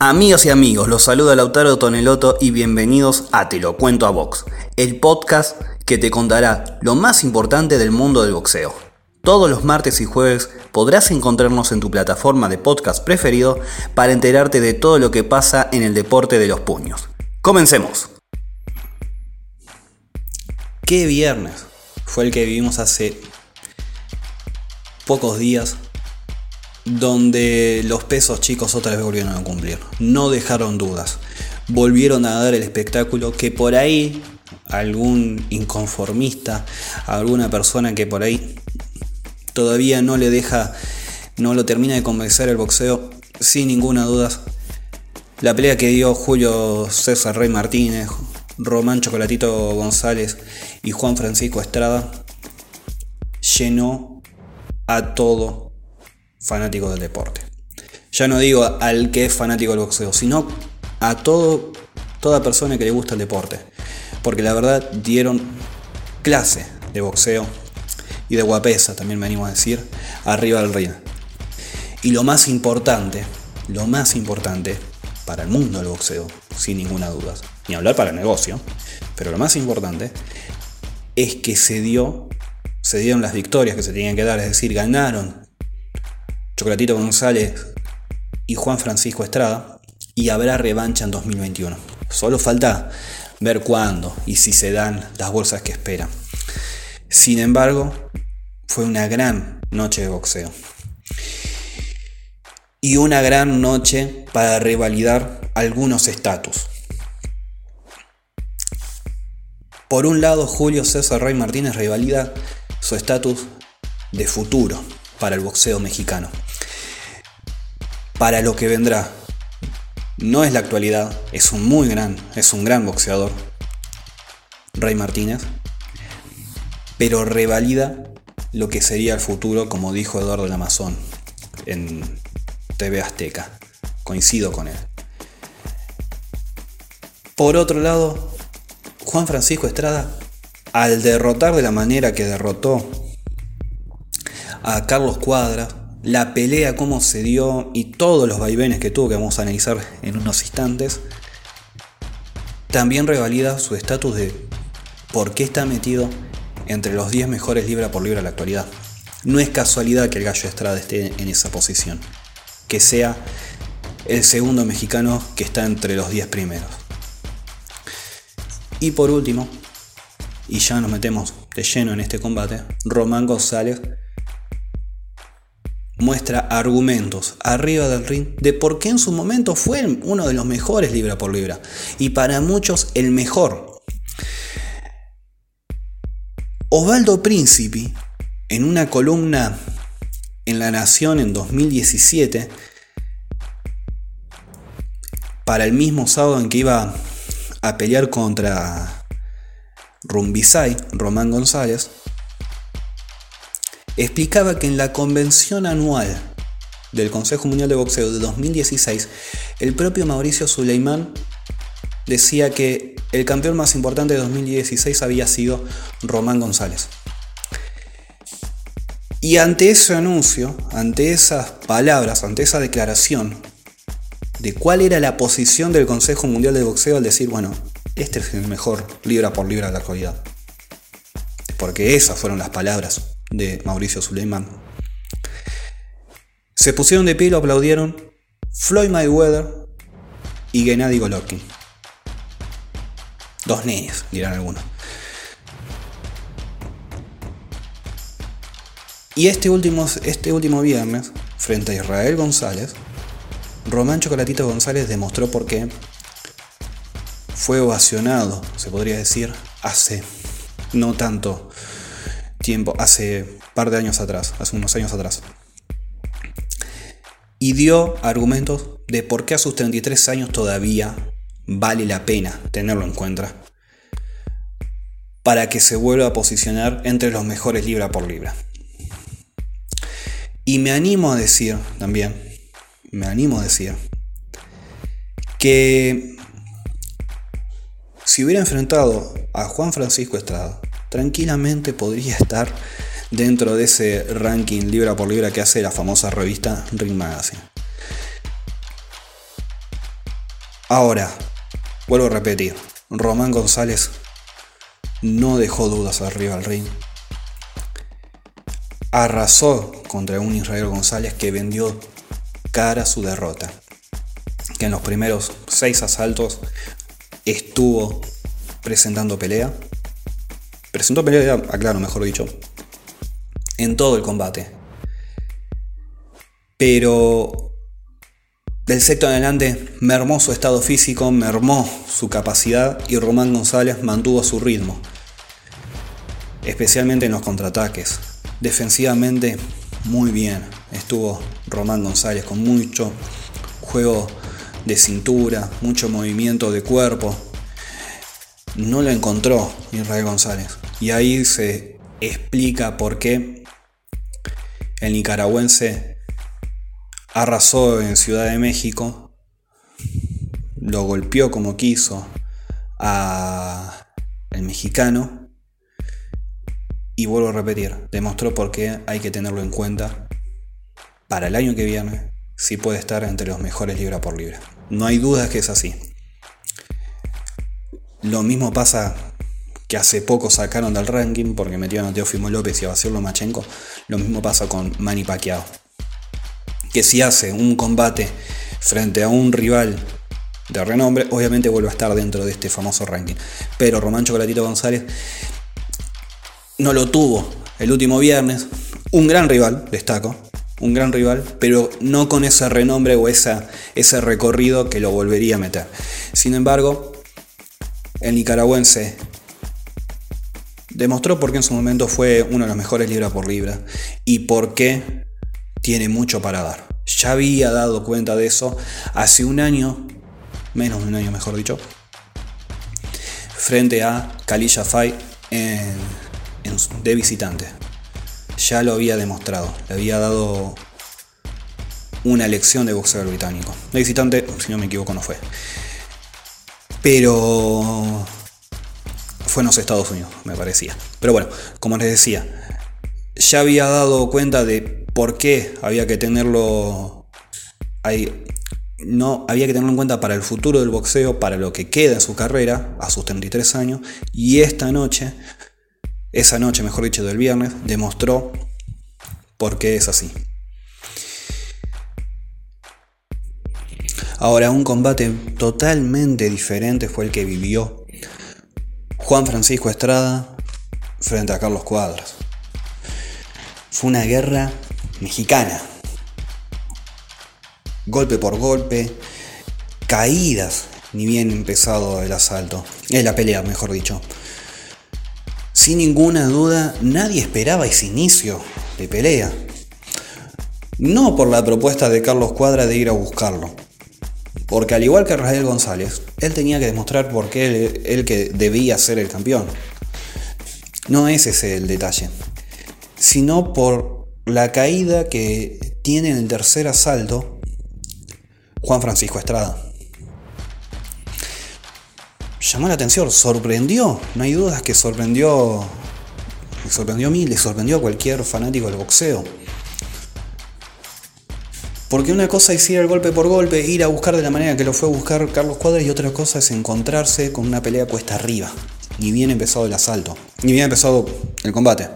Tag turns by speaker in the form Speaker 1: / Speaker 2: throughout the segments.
Speaker 1: Amigos y amigos, los saluda Lautaro Toneloto y bienvenidos a Te lo cuento a Box, el podcast que te contará lo más importante del mundo del boxeo. Todos los martes y jueves podrás encontrarnos en tu plataforma de podcast preferido para enterarte de todo lo que pasa en el deporte de los puños. Comencemos. ¿Qué viernes fue el que vivimos hace pocos días donde los pesos chicos otra vez volvieron a cumplir. No dejaron dudas. Volvieron a dar el espectáculo que por ahí algún inconformista, alguna persona que por ahí todavía no le deja, no lo termina de convencer el boxeo, sin ninguna duda. La pelea que dio Julio César Rey Martínez, Román Chocolatito González y Juan Francisco Estrada llenó a todo fanático del deporte. Ya no digo al que es fanático del boxeo, sino a todo, toda persona que le gusta el deporte. Porque la verdad dieron clase de boxeo y de guapesa, también me animo a decir, arriba del ring. Y lo más importante, lo más importante para el mundo del boxeo, sin ninguna duda, ni hablar para el negocio, pero lo más importante es que se dio, se dieron las victorias que se tenían que dar, es decir, ganaron Chocolatito González y Juan Francisco Estrada, y habrá revancha en 2021. Solo falta ver cuándo y si se dan las bolsas que esperan. Sin embargo, fue una gran noche de boxeo. Y una gran noche para revalidar algunos estatus. Por un lado, Julio César Rey Martínez revalida su estatus de futuro para el boxeo mexicano para lo que vendrá. No es la actualidad, es un muy gran, es un gran boxeador, Rey Martínez, pero revalida lo que sería el futuro, como dijo Eduardo del Amazon en TV Azteca. Coincido con él. Por otro lado, Juan Francisco Estrada, al derrotar de la manera que derrotó a Carlos Cuadra, la pelea, cómo se dio y todos los vaivenes que tuvo, que vamos a analizar en unos instantes, también revalida su estatus de por qué está metido entre los 10 mejores libra por libra en la actualidad. No es casualidad que el Gallo Estrada esté en esa posición, que sea el segundo mexicano que está entre los 10 primeros. Y por último, y ya nos metemos de lleno en este combate, Román González muestra argumentos arriba del ring de por qué en su momento fue uno de los mejores libra por libra y para muchos el mejor. Osvaldo Príncipe, en una columna en La Nación en 2017, para el mismo sábado en que iba a pelear contra Rumbisay, Román González, explicaba que en la convención anual del Consejo Mundial de Boxeo de 2016, el propio Mauricio Suleimán decía que el campeón más importante de 2016 había sido Román González. Y ante ese anuncio, ante esas palabras, ante esa declaración de cuál era la posición del Consejo Mundial de Boxeo al decir, bueno, este es el mejor libra por libra de la actualidad. Porque esas fueron las palabras de Mauricio Suleiman. Se pusieron de pie y lo aplaudieron Floyd Mayweather y Gennady Golovkin. Dos nenes, dirán algunos. Y este último, este último viernes, frente a Israel González, Román Chocolatito González demostró por qué fue ovacionado, se podría decir, hace no tanto tiempo, hace un par de años atrás, hace unos años atrás. Y dio argumentos de por qué a sus 33 años todavía vale la pena tenerlo en cuenta para que se vuelva a posicionar entre los mejores libra por libra. Y me animo a decir también, me animo a decir, que si hubiera enfrentado a Juan Francisco Estrada tranquilamente podría estar dentro de ese ranking libra por libra que hace la famosa revista Ring Magazine. Ahora, vuelvo a repetir, Román González no dejó dudas arriba del ring. Arrasó contra un Israel González que vendió cara su derrota. Que en los primeros seis asaltos estuvo presentando pelea. Presentó pelea, aclaro, mejor dicho, en todo el combate. Pero del sexto en adelante mermó su estado físico, mermó su capacidad y Román González mantuvo su ritmo, especialmente en los contraataques. Defensivamente muy bien estuvo Román González con mucho juego de cintura, mucho movimiento de cuerpo. No lo encontró Israel González. Y ahí se explica por qué el nicaragüense arrasó en Ciudad de México, lo golpeó como quiso a el mexicano y vuelvo a repetir, demostró por qué hay que tenerlo en cuenta para el año que viene si puede estar entre los mejores libra por libra. No hay dudas que es así. Lo mismo pasa que hace poco sacaron del ranking porque metieron a Teófimo López y a Basilio Lomachenko. Lo mismo pasa con Manny Pacquiao. Que si hace un combate frente a un rival de renombre, obviamente vuelve a estar dentro de este famoso ranking. Pero Román Chocolatito González no lo tuvo el último viernes. Un gran rival, destaco, un gran rival, pero no con ese renombre o esa, ese recorrido que lo volvería a meter. Sin embargo, el nicaragüense demostró por qué en su momento fue uno de los mejores libra por libra y por qué tiene mucho para dar. Ya había dado cuenta de eso hace un año, menos de un año mejor dicho, frente a Kalilla Fay de visitante. Ya lo había demostrado, le había dado una lección de boxeo británico. De visitante, si no me equivoco, no fue. Pero fue en los Estados Unidos, me parecía. Pero bueno, como les decía, ya había dado cuenta de por qué había que tenerlo ahí. No, había que tenerlo en cuenta para el futuro del boxeo, para lo que queda en su carrera, a sus 33 años. Y esta noche, esa noche, mejor dicho, del viernes, demostró por qué es así. Ahora, un combate totalmente diferente fue el que vivió Juan Francisco Estrada frente a Carlos Cuadras. Fue una guerra mexicana. Golpe por golpe, caídas, ni bien empezado el asalto. Es la pelea, mejor dicho. Sin ninguna duda, nadie esperaba ese inicio de pelea. No por la propuesta de Carlos Cuadra de ir a buscarlo, porque al igual que Rafael González, él tenía que demostrar por qué él, que debía ser el campeón. No es ese el detalle, sino por la caída que tiene en el tercer asalto Juan Francisco Estrada. Llamó la atención, sorprendió, no hay dudas que sorprendió, sorprendió a mí, le sorprendió a cualquier fanático del boxeo. Porque una cosa es ir al golpe por golpe, ir a buscar de la manera que lo fue a buscar Carlos Cuadras y otra cosa es encontrarse con una pelea cuesta arriba. Ni bien empezado el asalto, ni bien empezado el combate.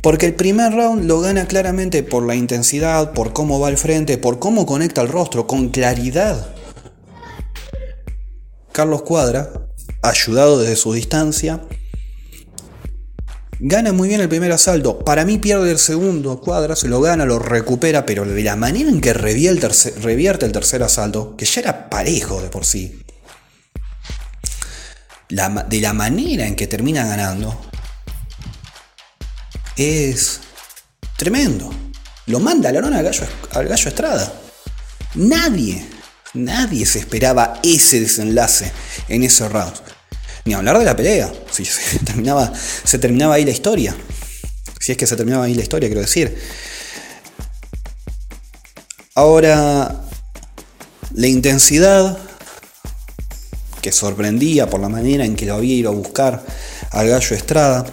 Speaker 1: Porque el primer round lo gana claramente por la intensidad, por cómo va al frente, por cómo conecta el rostro, con claridad. Carlos Cuadra, ayudado desde su distancia, Gana muy bien el primer asalto. Para mí pierde el segundo. Cuadra se lo gana, lo recupera, pero de la manera en que revierte el tercer, asalto, que ya era parejo de por sí. de la manera en que termina ganando. Es tremendo. Lo manda a la lona al gallo, al gallo Estrada. Nadie, nadie se esperaba ese desenlace en ese round. Ni hablar de la pelea. Si se terminaba, se terminaba ahí la historia. Si es que se terminaba ahí la historia, quiero decir. Ahora, la intensidad que sorprendía por la manera en que lo había ido a buscar al gallo Estrada.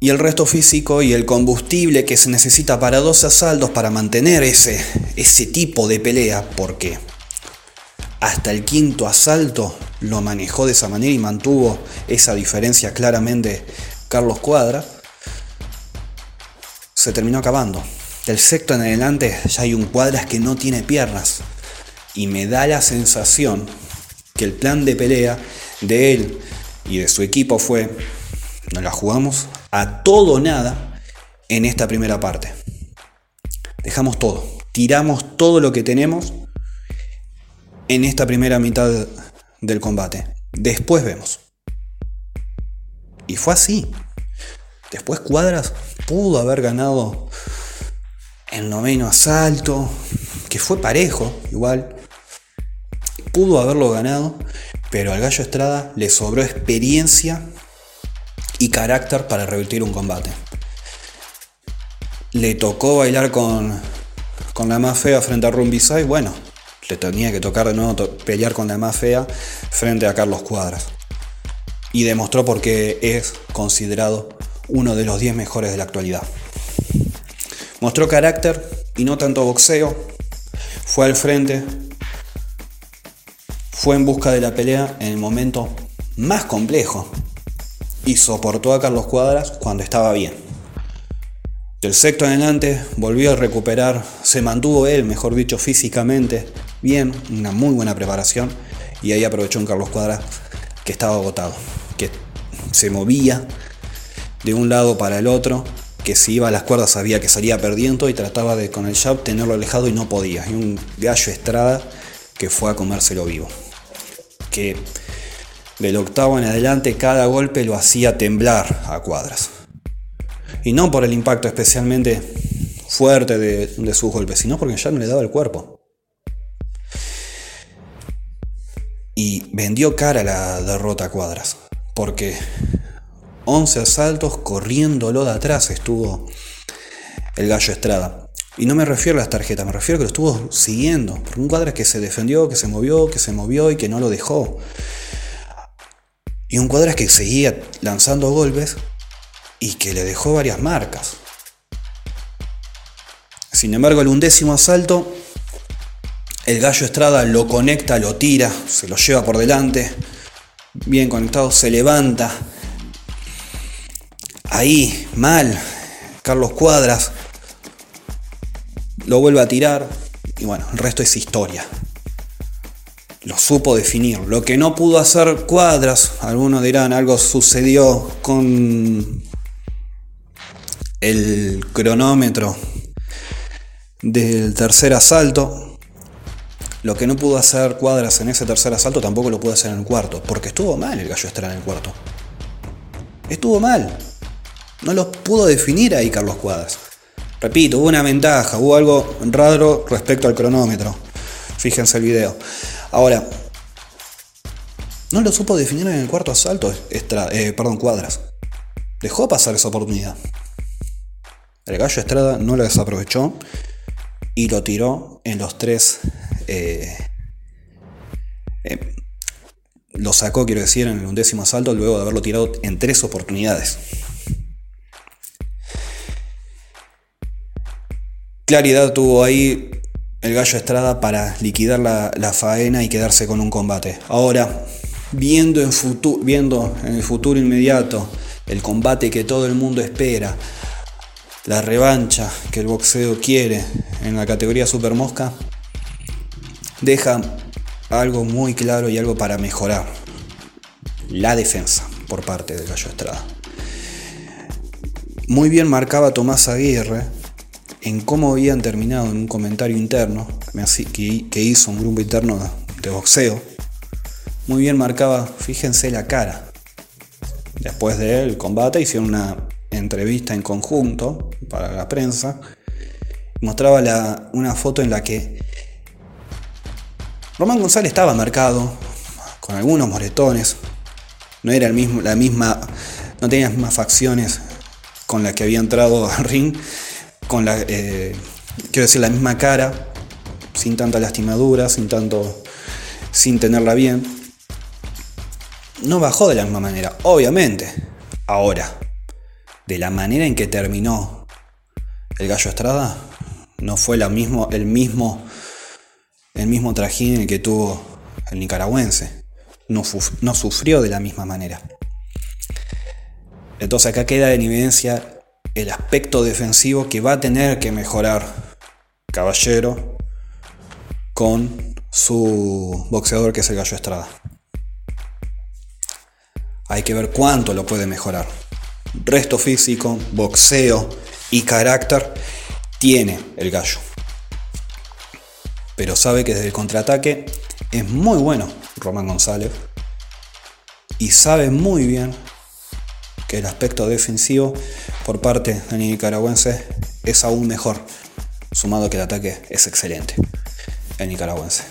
Speaker 1: y el resto físico y el combustible que se necesita para dos asaltos para mantener ese, ese tipo de pelea, porque hasta el quinto asalto lo manejó de esa manera y mantuvo esa diferencia claramente Carlos Cuadra, se terminó acabando. Del sexto en adelante ya hay un Cuadras que no tiene piernas y me da la sensación que el plan de pelea de él y de su equipo fue, nos la jugamos a todo o nada en esta primera parte. Dejamos todo, tiramos todo lo que tenemos en esta primera mitad del combate. Después vemos. Y fue así. Después Cuadras pudo haber ganado el noveno asalto, que fue parejo, igual. Pudo haberlo ganado, pero al Gallo Estrada le sobró experiencia y carácter para revertir un combate. Le tocó bailar con, con la más fea frente a Rumbisay, bueno, tenía que tocar de nuevo pelear con la más fea frente a Carlos Cuadras. Y demostró por qué es considerado uno de los 10 mejores de la actualidad. Mostró carácter y no tanto boxeo. Fue al frente. Fue en busca de la pelea en el momento más complejo y soportó a Carlos Cuadras cuando estaba bien. Del sexto adelante volvió a recuperar, se mantuvo él, mejor dicho, físicamente bien, una muy buena preparación y ahí aprovechó un Carlos Cuadras que estaba agotado, que se movía de un lado para el otro, que si iba a las cuerdas sabía que salía perdiendo y trataba de con el jab tenerlo alejado y no podía. Y un gallo Estrada que fue a comérselo vivo. Que del octavo en adelante cada golpe lo hacía temblar a cuadras. Y no por el impacto especialmente fuerte de, sus golpes, sino porque ya no le daba el cuerpo. Y vendió cara la derrota a cuadras, porque 11 asaltos corriéndolo de atrás estuvo el gallo Estrada. Y no me refiero a las tarjetas, me refiero a que lo estuvo siguiendo. Por un cuadras que se defendió, que se movió, que se movió y que no lo dejó. Y un Cuadras que seguía lanzando golpes y que le dejó varias marcas. Sin embargo, el undécimo asalto, el gallo Estrada lo conecta, lo tira, se lo lleva por delante, bien conectado, se levanta. Ahí, mal, Carlos Cuadras lo vuelve a tirar y bueno, el resto es historia lo supo definir. Lo que no pudo hacer Cuadras, algunos dirán, algo sucedió con el cronómetro del tercer asalto. Lo que no pudo hacer Cuadras en ese tercer asalto tampoco lo pudo hacer en el cuarto, porque estuvo mal el gallo Estrada en el cuarto. Estuvo mal. No lo pudo definir ahí Carlos Cuadras. Repito, hubo una ventaja, hubo algo raro respecto al cronómetro. Fíjense el video. Ahora, no lo supo definir en el cuarto asalto, eh, perdón, Cuadras. Dejó pasar esa oportunidad. El gallo Estrada no lo desaprovechó y lo tiró en los tres. Eh, eh, lo sacó, quiero decir, en el undécimo asalto luego de haberlo tirado en tres oportunidades. Claridad tuvo ahí el gallo Estrada para liquidar la, faena y quedarse con un combate. Ahora, viendo en, viendo en el futuro inmediato el combate que todo el mundo espera, la revancha que el boxeo quiere en la categoría Super Mosca, deja algo muy claro y algo para mejorar. La defensa por parte del Gallo Estrada. Muy bien marcaba Tomás Aguirre en cómo habían terminado en un comentario interno que hizo un grupo interno de boxeo, muy bien marcaba, fíjense la cara. Después del combate hicieron una entrevista en conjunto para la prensa. Mostraba una foto en la que Román González estaba marcado, con algunos moretones. No era el mismo, la misma, no tenía las mismas facciones con las que había entrado al ring con la, eh, quiero decir, la misma cara, sin tanta lastimadura, sin tanto, sin tenerla bien. No bajó de la misma manera, obviamente. Ahora, de la manera en que terminó el Gallo Estrada, no fue la mismo, el mismo el mismo trajín que tuvo el nicaragüense. No, no sufrió de la misma manera. Entonces acá queda en evidencia el aspecto defensivo que va a tener que mejorar Caballero con su boxeador que es el Gallo Estrada. Hay que ver cuánto lo puede mejorar. Resto físico, boxeo y carácter tiene el gallo. Pero sabe que desde el contraataque es muy bueno Román González. Y sabe muy bien que el aspecto defensivo por parte del nicaragüense es aún mejor. Sumado que el ataque es excelente. El nicaragüense.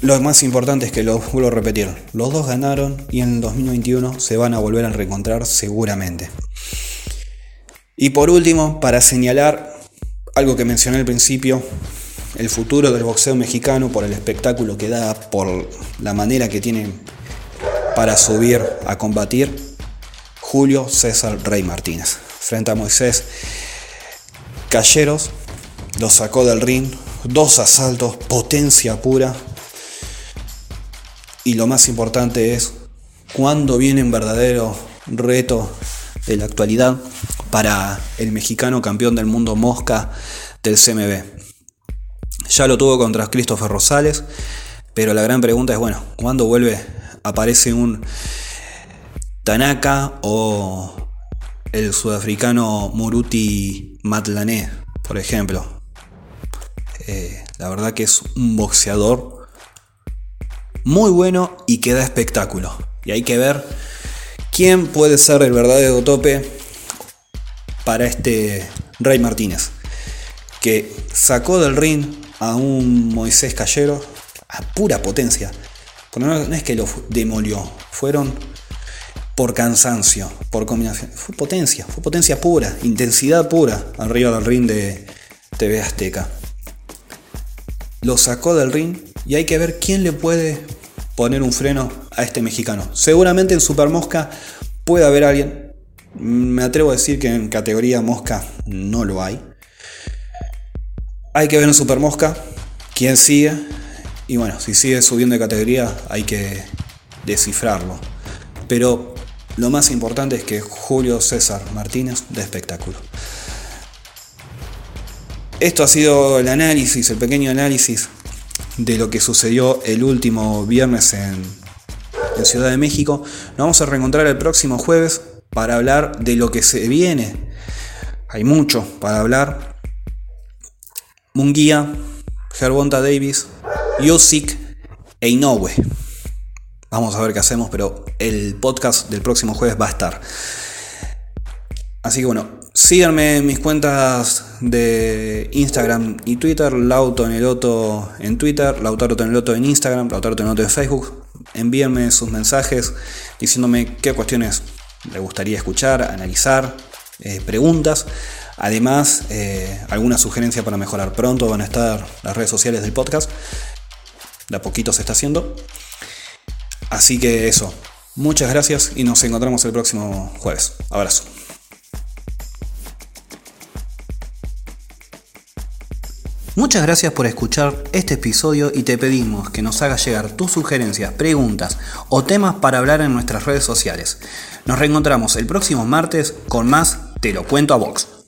Speaker 1: Lo más importante es que lo vuelvo a repetir, los dos ganaron y en el 2021 se van a volver a reencontrar seguramente. Y por último, para señalar algo que mencioné al principio, el futuro del boxeo mexicano por el espectáculo que da, por la manera que tienen para subir a combatir, Julio César Rey Martínez. Frente a Moisés Calleros, lo sacó del ring, dos asaltos, potencia pura, y lo más importante es cuándo viene un verdadero reto de la actualidad para el mexicano campeón del mundo Mosca del CMB. Ya lo tuvo contra Christopher Rosales, pero la gran pregunta es, bueno, ¿cuándo vuelve? Aparece un Tanaka o el sudafricano Muruti Matlané, por ejemplo. Eh, la verdad que es un boxeador muy bueno y que da espectáculo. Y hay que ver quién puede ser el verdadero tope para este Rey Martínez, que sacó del ring a un Moisés Callero a pura potencia. no, es que lo demolió, fueron por cansancio, por combinación. Fue potencia, fue potencia pura, intensidad pura arriba del ring de TV Azteca. Lo sacó del ring y hay que ver quién le puede poner un freno a este mexicano. Seguramente en Super Mosca puede haber alguien. Me atrevo a decir que en categoría Mosca no lo hay. Hay que ver en Super Mosca quién sigue. Y bueno, si sigue subiendo de categoría hay que descifrarlo. Pero lo más importante es que Julio César Martínez de espectáculo. Esto ha sido el análisis, el pequeño análisis de lo que sucedió el último viernes en, Ciudad de México. Nos vamos a reencontrar el próximo jueves para hablar de lo que se viene. Hay mucho para hablar. Munguía, Gervonta Davis, Yosik e Inoue. Vamos a ver qué hacemos, pero el podcast del próximo jueves va a estar. Así que bueno, Síganme en mis cuentas de Instagram y Twitter, Lauto Neloto en Twitter, Lautaro Toneloto en Instagram, Lautaro Toneloto en Facebook. Envíenme sus mensajes diciéndome qué cuestiones les gustaría escuchar, analizar, eh, preguntas. Además, eh, alguna sugerencia para mejorar. Pronto van a estar las redes sociales del podcast. De a poquito se está haciendo. Así que eso. Muchas gracias y nos encontramos el próximo jueves. Abrazo. Muchas gracias por escuchar este episodio y te pedimos que nos hagas llegar tus sugerencias, preguntas o temas para hablar en nuestras redes sociales. Nos reencontramos el próximo martes con más Te lo cuento a Vox.